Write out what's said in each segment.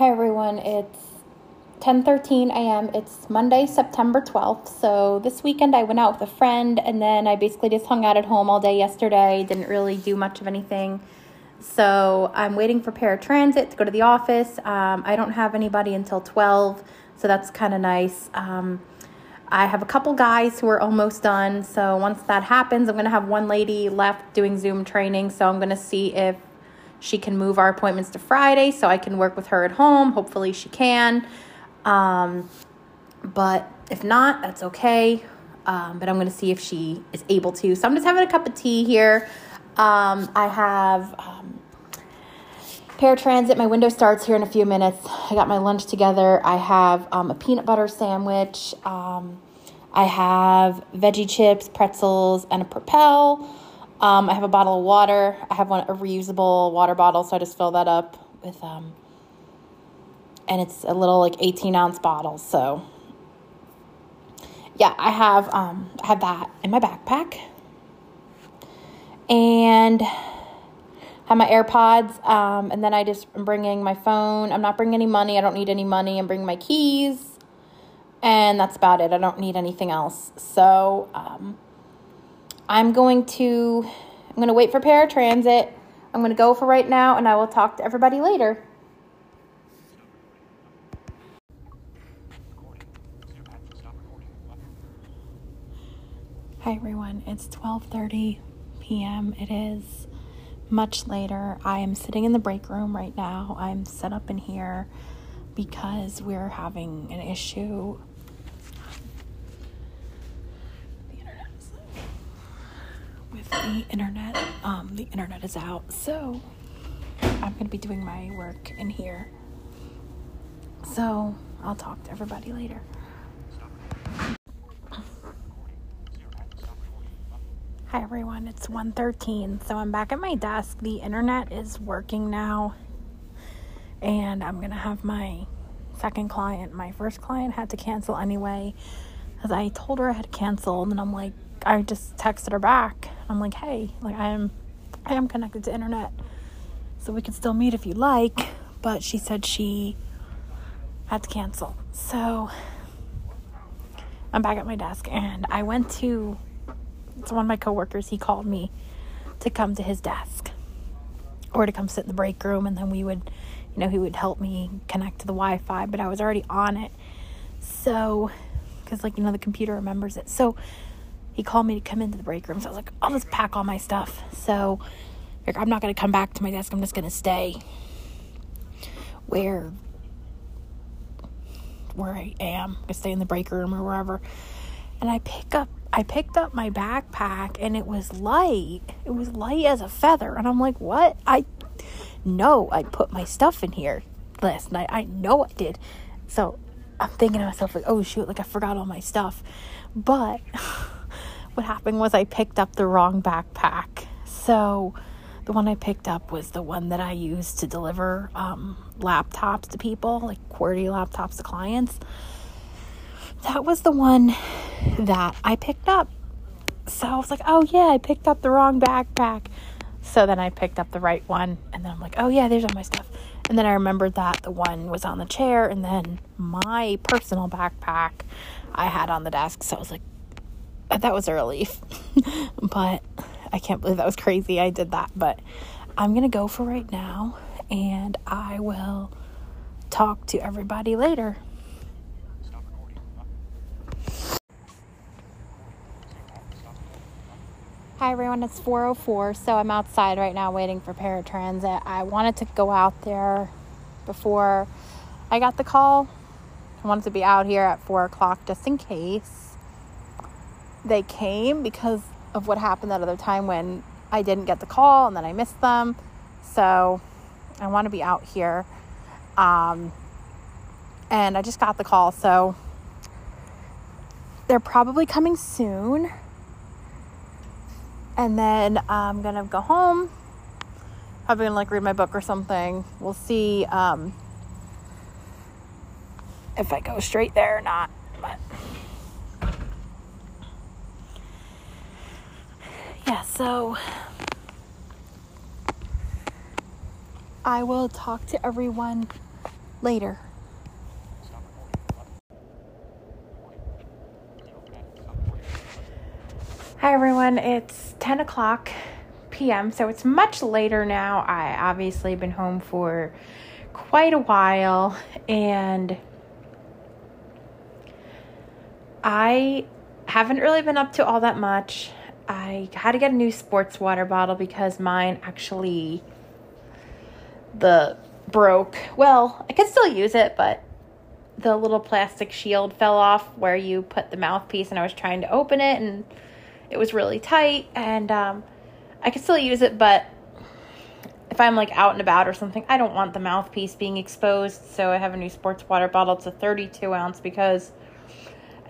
Hi everyone, it's 10:13 a.m. It's Monday, September 12th. So this weekend I went out with a friend and then I basically just hung out at home all day yesterday. Didn't really do much of anything. So I'm waiting for paratransit to go to the office. Um, I don't have anybody until 12, so that's kind of nice. Um, I have a couple guys who are almost done. So once that happens, I'm going to have one lady left doing Zoom training. So I'm going to see if she can move our appointments to Friday so I can work with her at home. Hopefully, she can. Um, but if not, that's okay. Um, but I'm going to see if she is able to. So I'm just having a cup of tea here. Um, I have um, paratransit. My window starts here in a few minutes. I got my lunch together. I have um, a peanut butter sandwich. Um, I have veggie chips, pretzels, and a Propel. Um, I have a bottle of water. I have one a reusable water bottle, so I just fill that up with um, and it's a little like 18 ounce bottle. So yeah, I have um, I have that in my backpack, and have my AirPods, um, and then I just am bringing my phone. I'm not bringing any money. I don't need any money. I'm bringing my keys, and that's about it. I don't need anything else. So um, I'm going to I'm going to wait for paratransit. I'm going to go for right now and I will talk to everybody later. Hi everyone. It's 12:30 p.m. It is much later. I am sitting in the break room right now. I'm set up in here because we're having an issue with the internet. Um, the internet is out, so I'm to be doing my work in here. So I'll talk to everybody later. Hi everyone, it's 1:13. So I'm back at my desk. The internet is working now. And I'm going to have my second client. My first client had to cancel anyway. Cuz I told her I had canceled and I'm like I just texted her back. I'm like, "Hey, like I am I am connected to internet. So we could still meet if you like." But she said she had to cancel. So I'm back at my desk and I went to so one of my coworkers, he called me to come to his desk or to come sit in the break room and then we would you know, he would help me connect to the Wi-Fi, but I was already on it. So cuz like you know the computer remembers it. So he called me to come into the break room. So I was like, I'll just pack all my stuff. So like, I'm not going to come back to my desk. I'm just going to stay where where I am. I stay in the break room or wherever. And I pick up I picked up my backpack and it was light. It was light as a feather. And I'm like, "What? I know I put my stuff in here last night. I know I did." So, I'm thinking to myself like, "Oh shoot, like I forgot all my stuff." But what happened was I picked up the wrong backpack. So the one I picked up was the one that I used to deliver um, laptops to people, like QWERTY laptops to clients. That was the one that I picked up. So I was like, oh yeah, I picked up the wrong backpack. So then I picked up the right one, and then I'm like, oh yeah, there's all my stuff. And then I remembered that the one was on the chair, and then my personal backpack I had on the desk. So I was like, that was a relief. but I can't believe that was crazy. I did that. But I'm going to go for right now and I will talk to everybody later. Hi everyone, it's 404. So I'm outside right now waiting for paratransit. I wanted to go out there before I got the call. I wanted to be out here at 4 o'clock just in case they came because of what happened that other time when I didn't get the call and then I missed them. So I want to be out here. Um, and I just got the call. So they're probably coming soon. And then I'm going to go home. Probably going to like read my book or something. We'll see um, if I go straight there or not. Yeah, so I will talk to everyone later. Hi everyone, it's 10 o'clock p.m., so it's much later now. I obviously been home for quite a while and I haven't really been up to all that much. I had to get a new sports water bottle because mine actually the broke. Well, I could still use it, but the little plastic shield fell off where you put the mouthpiece and I was trying to open it and it was really tight and um, I could still use it, but if I'm like out and about or something, I don't want the mouthpiece being exposed. So I have a new sports water bottle. It's a 32 ounce because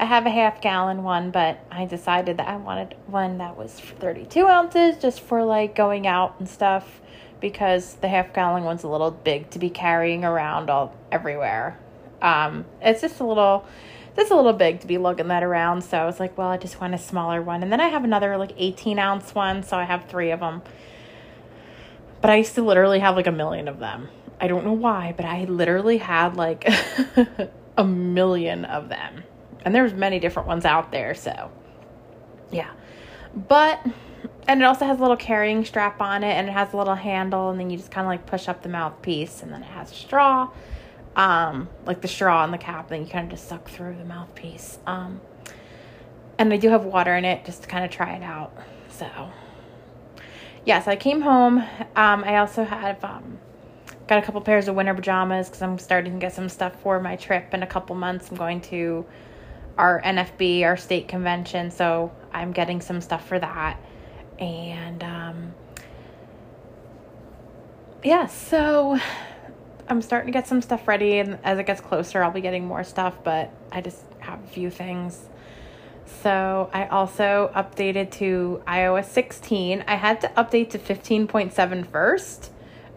I have a half gallon one, but I decided that I wanted one that was 32 ounces just for like going out and stuff because the half gallon one's a little big to be carrying around all everywhere. Um, it's just a little, just a little big to be lugging that around. So I was like, well, I just want a smaller one, and then I have another like 18 ounce one, so I have three of them. But I used to literally have like a million of them. I don't know why, but I literally had like a million of them and there's many different ones out there so yeah. But and it also has a little carrying strap on it and it has a little handle and then you just kind of like push up the mouthpiece and then it has a straw um like the straw on the cap then you kind of just suck through the mouthpiece um. And i do have water in it just to kind of try it out so. Yeah so i came home um i also have um got a couple pairs of winter pajamas because i'm starting to get some stuff for my trip in a couple months. I'm going to our NFB, our state convention. So I'm getting some stuff for that. And um, yeah, so I'm starting to get some stuff ready. And as it gets closer, I'll be getting more stuff. But I just have a few things. So I also updated to iOS 16. I had to update to 15.7 first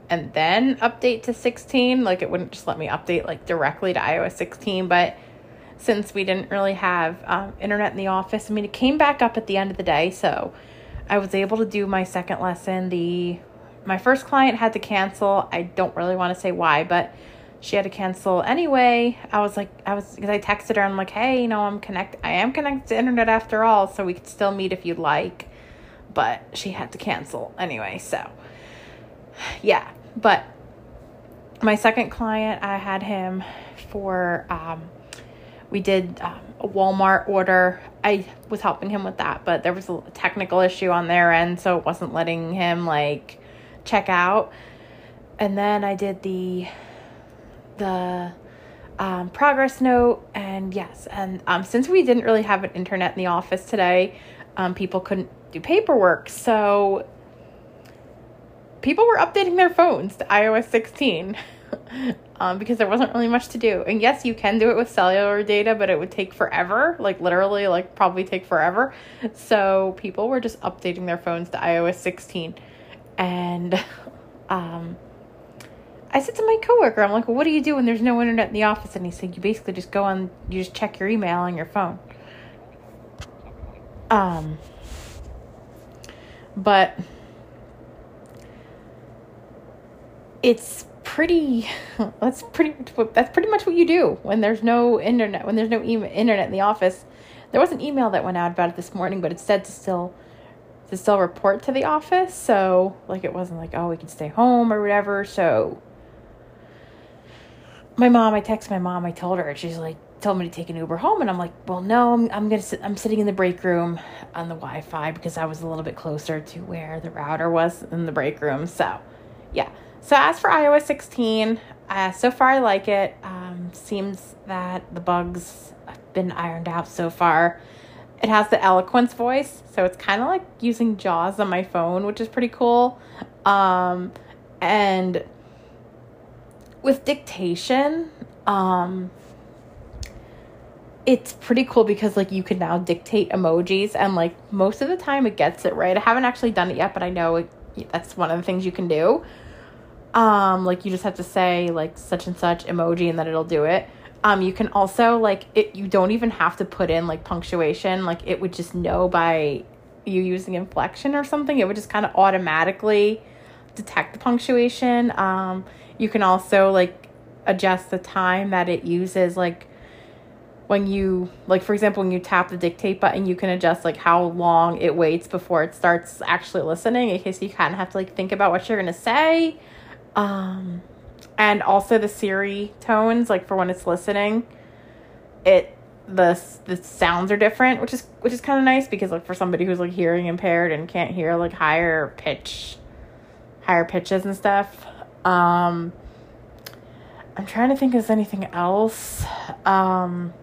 and then update to 16. Like it wouldn't just let me update like directly to iOS 16, but since we didn't really have um, internet in the office. I mean, it came back up at the end of the day, so I was able to do my second lesson. The my first client had to cancel. I don't really want to say why, but she had to cancel anyway. I was like, I was because I texted her. I'm like, hey, you know, I'm connect. I am connected to internet after all, so we could still meet if you'd like. But she had to cancel anyway, so yeah. But my second client, I had him for um, we did um, a Walmart order. I was helping him with that, but there was a technical issue on their end, so it wasn't letting him like check out. And then I did the the um, progress note, and yes, and um, since we didn't really have an internet in the office today, um, people couldn't do paperwork, so people were updating their phones to iOS 16. um, because there wasn't really much to do. And yes, you can do it with cellular data, but it would take forever, like literally, like probably take forever. So people were just updating their phones to iOS 16. And um, I said to my coworker, I'm like, well, what do you do when there's no internet in the office? And he said, you basically just go on, you just check your email on your phone. Um, but it's pretty that's pretty that's pretty much what you do when there's no internet when there's no e- internet in the office. There was an email that went out about it this morning but it said to still to still report to the office. So like it wasn't like oh we can stay home or whatever. So my mom i text my mom i told her she's like told me to take an uber home. And i'm like well no i'm, I'm gonna sit i'm sitting in the break room on the wi-fi because i was a little bit closer to where the router was in the break room. So yeah so as for iOS 16, uh, so far I like it. Um, seems that the bugs have been ironed out so far. It has the eloquence voice, so it's kind of like using JAWS on my phone, which is pretty cool. Um, and with dictation, um, it's pretty cool because like you can now dictate emojis, and like most of the time it gets it right. I haven't actually done it yet, but I know it, that's one of the things you can do. Um, like you just have to say like such and such emoji and then it'll do it. Um, you can also like it. You don't even have to put in like punctuation. Like it would just know by you using inflection or something. It would just kind of automatically detect the punctuation. Um, you can also like adjust the time that it uses like when you like for example when you tap the dictate button you can adjust like how long it waits before it starts actually listening in case you kind of have to like think about what you're gonna say um and also the siri tones like for when it's listening it the the sounds are different which is which is kind of nice because like for somebody who's like hearing impaired and can't hear like higher pitch higher pitches and stuff um i'm trying to think of anything else um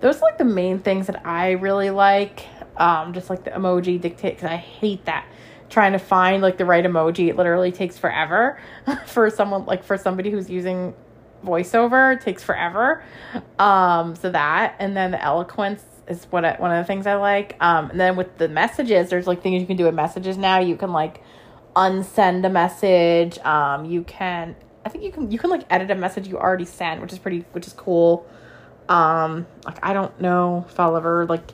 those are like the main things that I really like. Um, just like the emoji dictate because I hate that trying to find like the right emoji. It literally takes forever for someone like for somebody who's using voiceover. It takes forever. Um, so that and then the eloquence is what I, one of the things I like. Um, and then with the messages, there's like things you can do with messages now. You can like unsend a message. Um, you can I think you can you can like edit a message you already sent, which is pretty which is cool. Um, like I don't know if I'll ever like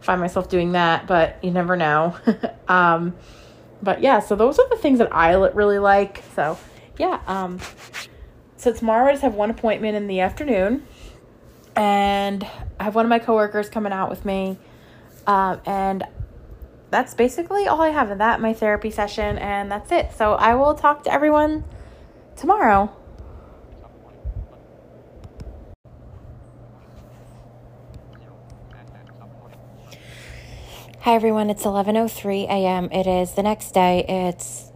find myself doing that, but you never know. um, but yeah, so those are the things that I really like. So yeah, um, so tomorrow I just have one appointment in the afternoon, and I have one of my coworkers coming out with me, um, and that's basically all I have in that my therapy session, and that's it. So I will talk to everyone tomorrow. Hi everyone, it's 11:03 a.m. It is the next day. It's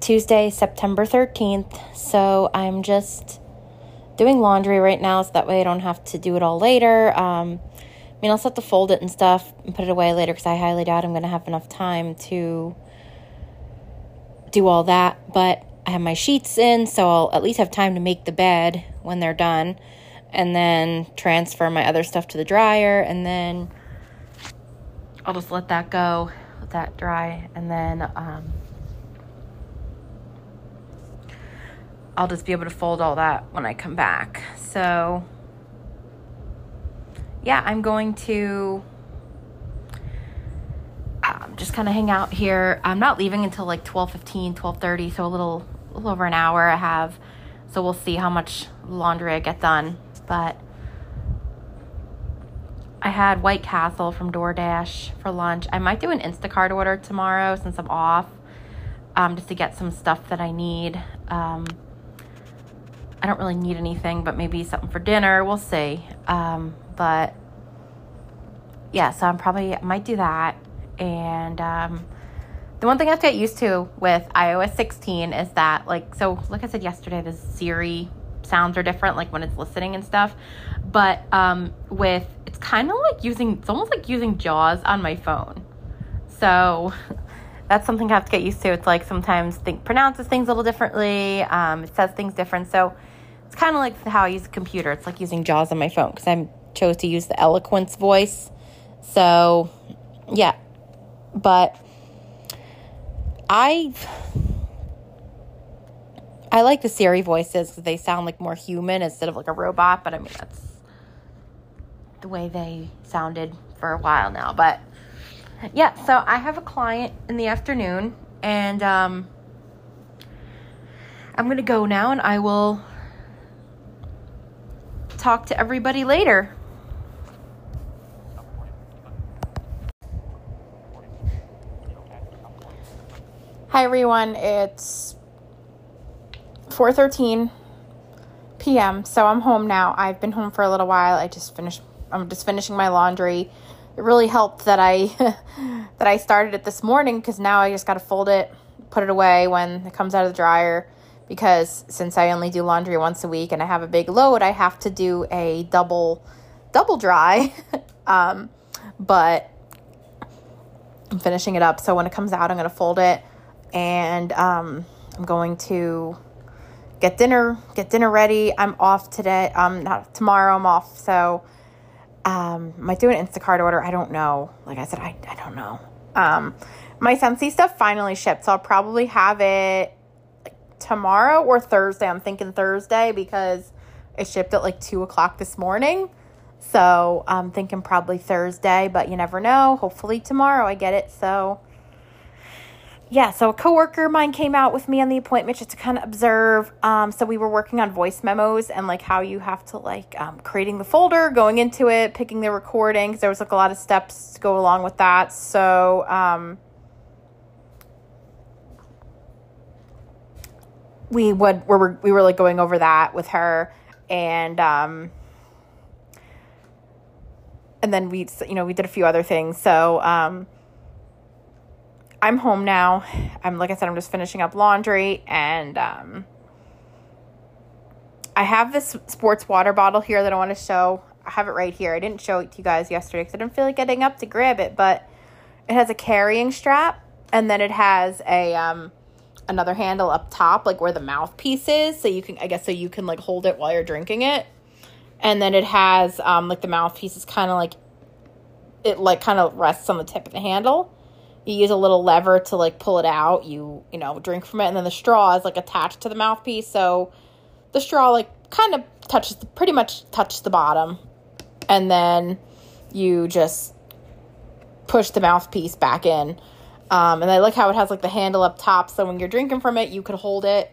Tuesday, September 13th. So I'm just doing laundry right now so that way I don't have to do it all later. Um, I mean, I'll have to fold it and stuff and put it away later because I highly doubt I'm going to have enough time to do all that. But I have my sheets in, so I'll at least have time to make the bed when they're done and then transfer my other stuff to the dryer and then I'll just let that go, let that dry, and then um, I'll just be able to fold all that when I come back. So, yeah, I'm going to um, just kind of hang out here. I'm not leaving until like 12:15, 12:30, so a little, a little over an hour I have. So we'll see how much laundry I get done, but I had White Castle from DoorDash for lunch. I might do an Instacart order tomorrow since I'm off, um, just to get some stuff that I need. Um, I don't really need anything, but maybe something for dinner. We'll see. Um, but yeah, so I'm probably might do that. And um, the one thing I have to get used to with iOS 16 is that, like, so like I said yesterday, the Siri sounds are different, like when it's listening and stuff. But um, with it's kind of like using it's almost like using Jaws on my phone. So that's something I have to get used to. It's like sometimes think pronounces things a little differently. Um, it says things different. So it's kind of like how I use a computer. It's like using Jaws on my phone because I chose to use the eloquence voice. So yeah, but I I like the Siri voices because they sound like more human instead of like a robot. But I mean that's the way they sounded for a while now. But yeah, so I have a client in the afternoon, and um, I'm gonna go now, and I will talk to everybody later. Hi everyone, it's 4:13 p.m. So I'm home now. I've been home for a little while. I just finished I'm just finishing my laundry. It really helped that I that I started it this morning because now I just got to fold it, put it away when it comes out of the dryer. Because since I only do laundry once a week and I have a big load, I have to do a double double dry. um, but I'm finishing it up, so when it comes out, I'm gonna fold it, and um, I'm going to get dinner get dinner ready. I'm off today. Um, not tomorrow. I'm off, so um, might do an Instacart order. I don't know. Like I said, I, I don't know. Um, my Scentsy stuff finally shipped, so I'll probably have it tomorrow or Thursday. I'm thinking Thursday because it shipped at like two o'clock this morning. So I'm thinking probably Thursday, but you never know. Hopefully tomorrow I get it. So yeah, so a coworker of mine came out with me on the appointment just to kind of observe. Um, so we were working on voice memos and like how you have to like um, creating the folder, going into it, picking the recording. because There was like a lot of steps to go along with that. So um, we would we were we were like going over that with her and um, and then we you know we did a few other things. So um, I'm home now. I'm like I said, I'm just finishing up laundry and um, I have this sports water bottle here that I want to show. I have it right here. I didn't show it to you guys yesterday because I didn't feel like getting up to grab it, but it has a carrying strap and then it has a um, another handle up top, like where the mouthpiece is, so you can I guess so you can like hold it while you're drinking it. And then it has um, like the mouthpiece is kind of like it like kind of rests on the tip of the handle you use a little lever to like pull it out you you know drink from it and then the straw is like attached to the mouthpiece so the straw like kind of touches pretty much touches the bottom and then you just push the mouthpiece back in. Um, and i like how it has like the handle up top so when you're drinking from it you could hold it.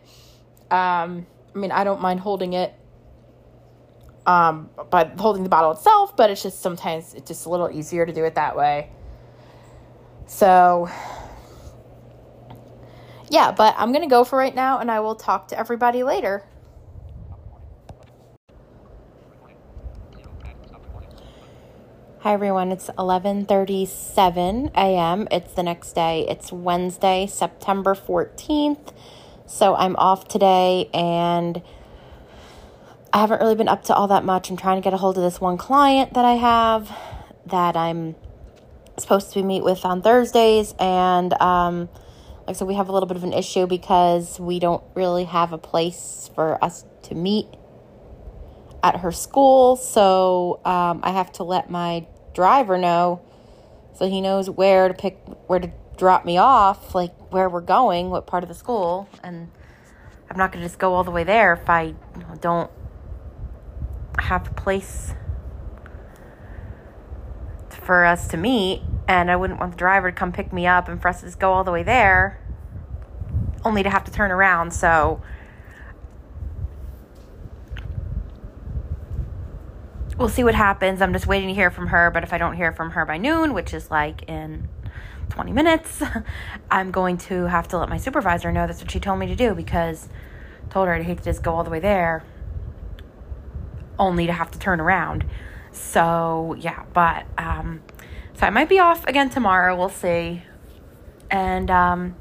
Um, i mean i don't mind holding it um, by holding the bottle itself but it's just sometimes it's just a little easier to do it that way so, yeah, but I'm going to go for right now and I will talk to everybody later. Hi everyone, it's 11:37 a.m. It's the next day. It's Wednesday, September 14th. So I'm off today and I haven't really been up to all that much. I'm trying to get a hold of this one client that I have that I'm supposed to be meet with on Thursdays. And um, like I said, we have a little bit of an issue because we don't really have a place for us to meet at her school. So um, I have to let my driver know so he knows where to pick, where to drop me off, like where we're going, what part of the school. And I'm not going to just go all the way there if I don't have a place for us to meet, and I wouldn't want the driver to come pick me up and for us to just go all the way there, only to have to turn around. So, we'll see what happens. I'm just waiting to hear from her, but if I don't hear from her by noon, which is like in 20 minutes, I'm going to have to let my supervisor know that's what she told me to do because I told her I'd hate to just go all the way there only to have to turn around. So, yeah, but um so I might be off again tomorrow, we'll see. And um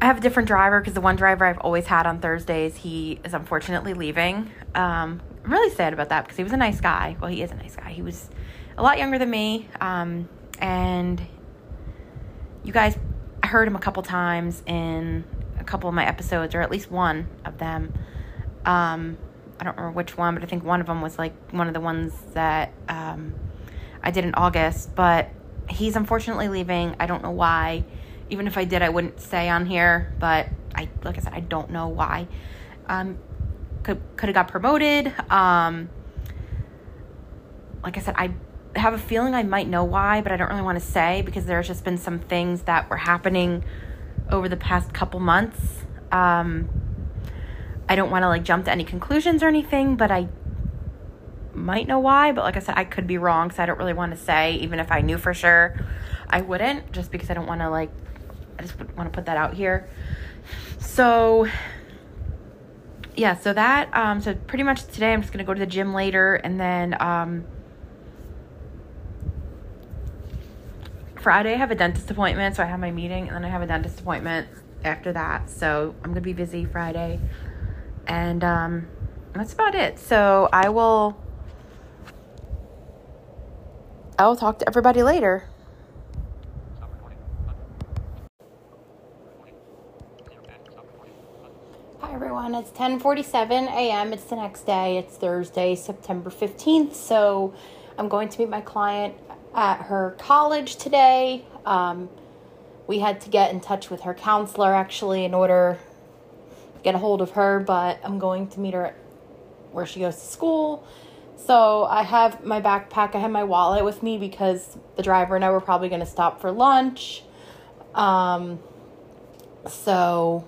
I have a different driver because the one driver I've always had on Thursdays, he is unfortunately leaving. Um, really sad about that because he was a nice guy. Well, he is a nice guy. He was a lot younger than me. Um, and you guys heard him a couple times in a couple of my episodes, or at least one of them. Um, I don't remember which one, but I think one of them was like one of the ones that um, I did in August. But he's unfortunately leaving. I don't know why. Even if I did, I wouldn't say on here. But I, like I said, I don't know why. Um, could could have got promoted. Um, like I said, I have a feeling I might know why, but I don't really want to say because there's just been some things that were happening over the past couple months. Um, I don't want to like jump to any conclusions or anything, but I might know why. But like I said, I could be wrong, so I don't really want to say. Even if I knew for sure, I wouldn't, just because I don't want to like. I just want to put that out here. So yeah, so that um so pretty much today I'm just gonna go to the gym later and then um Friday I have a dentist appointment, so I have my meeting and then I have a dentist appointment after that. So I'm gonna be busy Friday. And um, that's about it. So I will. I will talk to everybody later. Hi everyone, it's 10:47 a.m. It's the next day. It's Thursday, September 15th. So I'm going to meet my client at her college today. Um, we had to get in touch with her counselor actually in order get a hold of her, but I'm going to meet her where she goes to school So I have my backpack, I have my wallet with me because the driver and I were probably going to stop for lunch. Um, so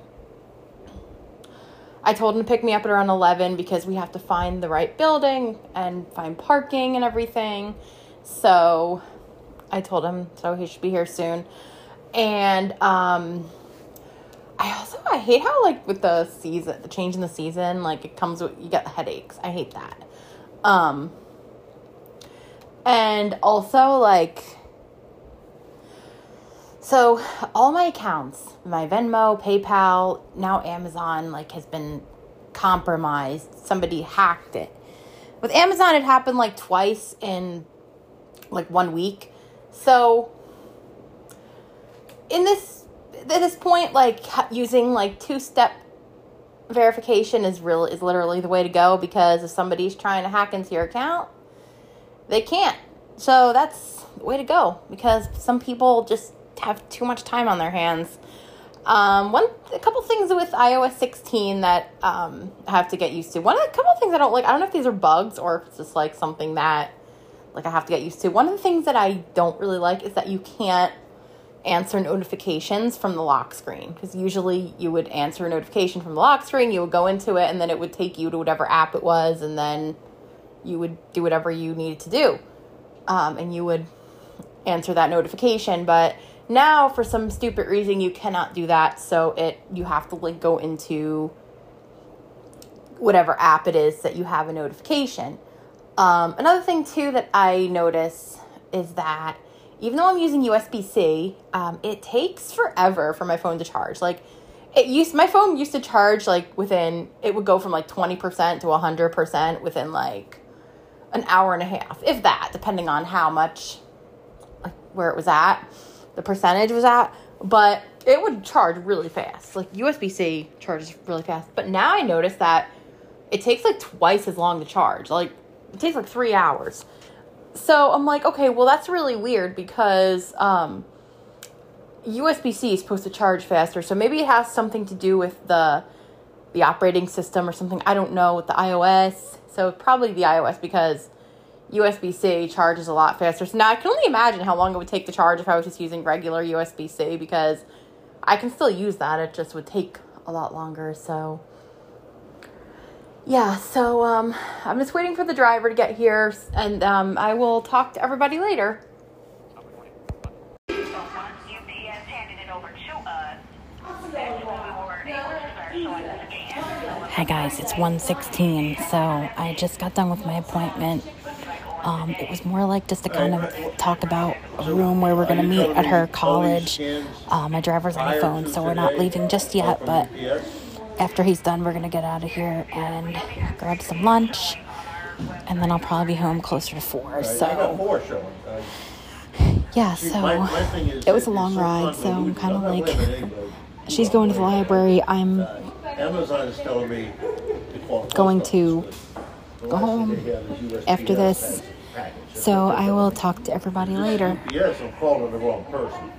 I told him to pick me up at around 11 because we have to find the right building and find parking and everything. So I told him so he should be here soon. And um I also I hate how like with the season the change in the season like it comes with you get headaches. I hate that. Um and also like so all my accounts, my Venmo, PayPal, now Amazon like has been compromised. Somebody hacked it. With Amazon it happened like twice in like one week. So in this at this point like using like two-step verification is real is literally the way to go because if somebody's trying to hack into your account, they can't. So that's the way to go because some people just have too much time on their hands. Um, one, a couple things with iOS 16 that um, I have to get used to. One, of the couple things I don't like. I don't know if these are bugs or if it's just like something that like I have to get used to. One of the things that I don't really like is that you can't answer notifications from the lock screen because usually you would answer a notification from the lock screen, you would go into it, and then it would take you to whatever app it was, and then you would do whatever you needed to do, um, and you would answer that notification. But now, for some stupid reason, you cannot do that. So it you have to like go into whatever app it is that you have a notification. Um, another thing too that I notice is that even though I'm using USB C, um, it takes forever for my phone to charge. Like it used my phone used to charge like within it would go from like 20% to 100% within like an hour and a half, if that, depending on how much like where it was at the percentage was at, but it would charge really fast. Like USB C charges really fast. But now I notice that it takes like twice as long to charge. Like it takes like three hours. So I'm like, okay, well that's really weird because um, USB C is supposed to charge faster. So maybe it has something to do with the the operating system or something. I don't know with the iOS. So probably the iOS because USB C charges a lot faster. So now I can only imagine how long it would take to charge if I was just using regular USB C because I can still use that. It just would take a lot longer. So yeah, so um, I'm just waiting for the driver to get here, and um, I will talk to everybody later. Hi guys, it's 116. So I just got done with my appointment um, it was more like just to kind of talk about a room where we're going to meet at her college. Uh, my driver's on the phone, so we're not leaving just yet, but after he's done, we're going to get out of here and grab some lunch, and then I'll probably be home closer to four. So, yeah, so it was a long ride, so I'm kind of like, she's going to the library. I'm going to go home after this so I will talk to everybody later. Yes, I'm calling the wrong person.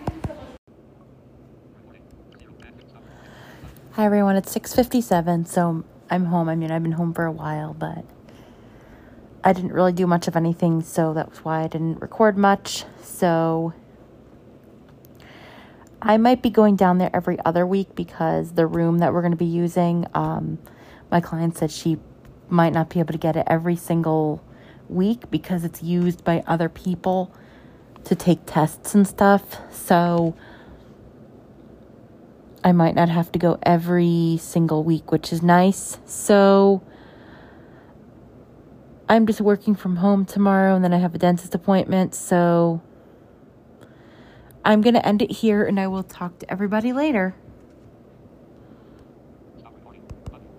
Hi everyone, it's 6:57, so I'm home. I mean, I've been home for a while, but I didn't really do much of anything, so that's why I didn't record much. So I might be going down there every other week because the room that we're going to be using, um, my client said she might not be able to get it every single week because it's used by other people to take tests and stuff. So I might not have to go every single week, which is nice. So I'm just working from home tomorrow and then I have a dentist appointment. So I'm going to end it here and I will talk to everybody later.